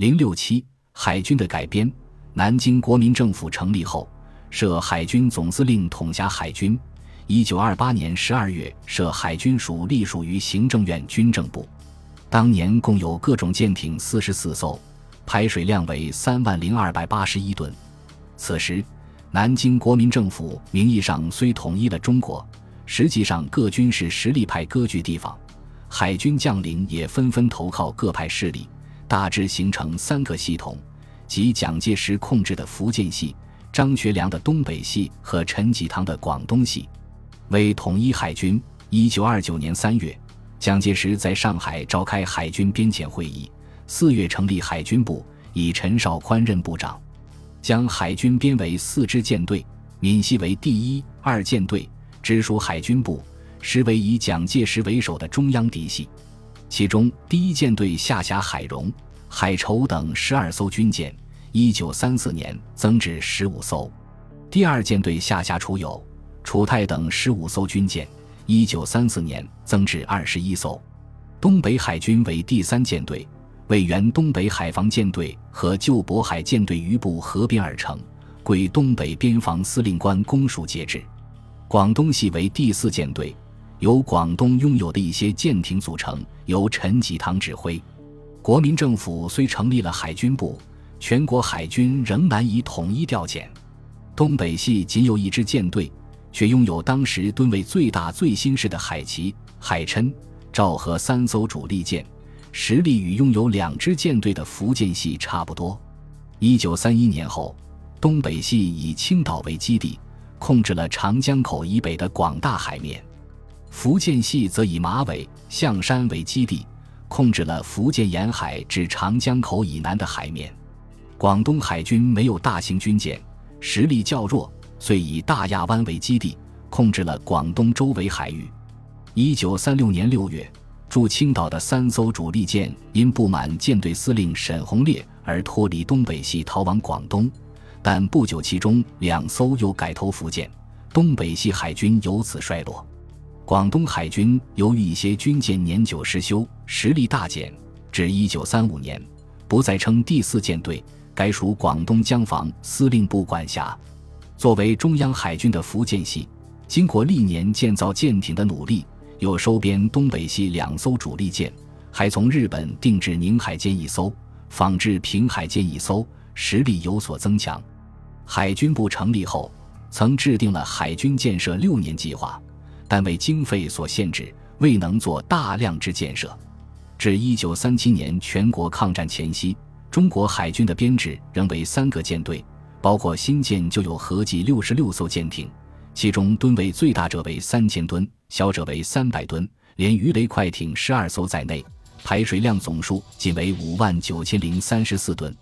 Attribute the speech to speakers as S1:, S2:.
S1: 零六七海军的改编。南京国民政府成立后，设海军总司令统辖海军。一九二八年十二月，设海军署隶属于行政院军政部。当年共有各种舰艇四十四艘，排水量为三万零二百八十一吨。此时，南京国民政府名义上虽统一了中国，实际上各军事实力派割据地方，海军将领也纷纷投靠各派势力，大致形成三个系统。即蒋介石控制的福建系、张学良的东北系和陈济棠的广东系，为统一海军。一九二九年三月，蒋介石在上海召开海军编遣会议，四月成立海军部，以陈绍宽任部长，将海军编为四支舰队，闽系为第一、二舰队，直属海军部，实为以蒋介石为首的中央嫡系。其中，第一舰队下辖海荣。海筹等十二艘军舰，一九三四年增至十五艘；第二舰队下辖楚友、楚泰等十五艘军舰，一九三四年增至二十一艘。东北海军为第三舰队，为原东北海防舰队和旧渤海舰队余部合编而成，归东北边防司令官公署节制。广东系为第四舰队，由广东拥有的一些舰艇组成，由陈济棠指挥。国民政府虽成立了海军部，全国海军仍难以统一调遣。东北系仅有一支舰队，却拥有当时吨位最大、最新式的海旗、海琛、昭和三艘主力舰，实力与拥有两支舰队的福建系差不多。一九三一年后，东北系以青岛为基地，控制了长江口以北的广大海面；福建系则以马尾、象山为基地。控制了福建沿海至长江口以南的海面，广东海军没有大型军舰，实力较弱，遂以大亚湾为基地，控制了广东周围海域。一九三六年六月，驻青岛的三艘主力舰因不满舰队司令沈鸿烈而脱离东北系逃往广东，但不久其中两艘又改投福建，东北系海军由此衰落。广东海军由于一些军舰年久失修，实力大减，至一九三五年不再称第四舰队，该属广东江防司令部管辖。作为中央海军的福建系，经过历年建造舰艇的努力，又收编东北系两艘主力舰，还从日本定制宁海舰一艘，仿制平海舰一艘，实力有所增强。海军部成立后，曾制定了海军建设六年计划。但为经费所限制，未能做大量之建设。至一九三七年全国抗战前夕，中国海军的编制仍为三个舰队，包括新建就有合计六十六艘舰艇，其中吨位最大者为三千吨，小者为三百吨，连鱼雷快艇十二艘在内，排水量总数仅为五万九千零三十四吨。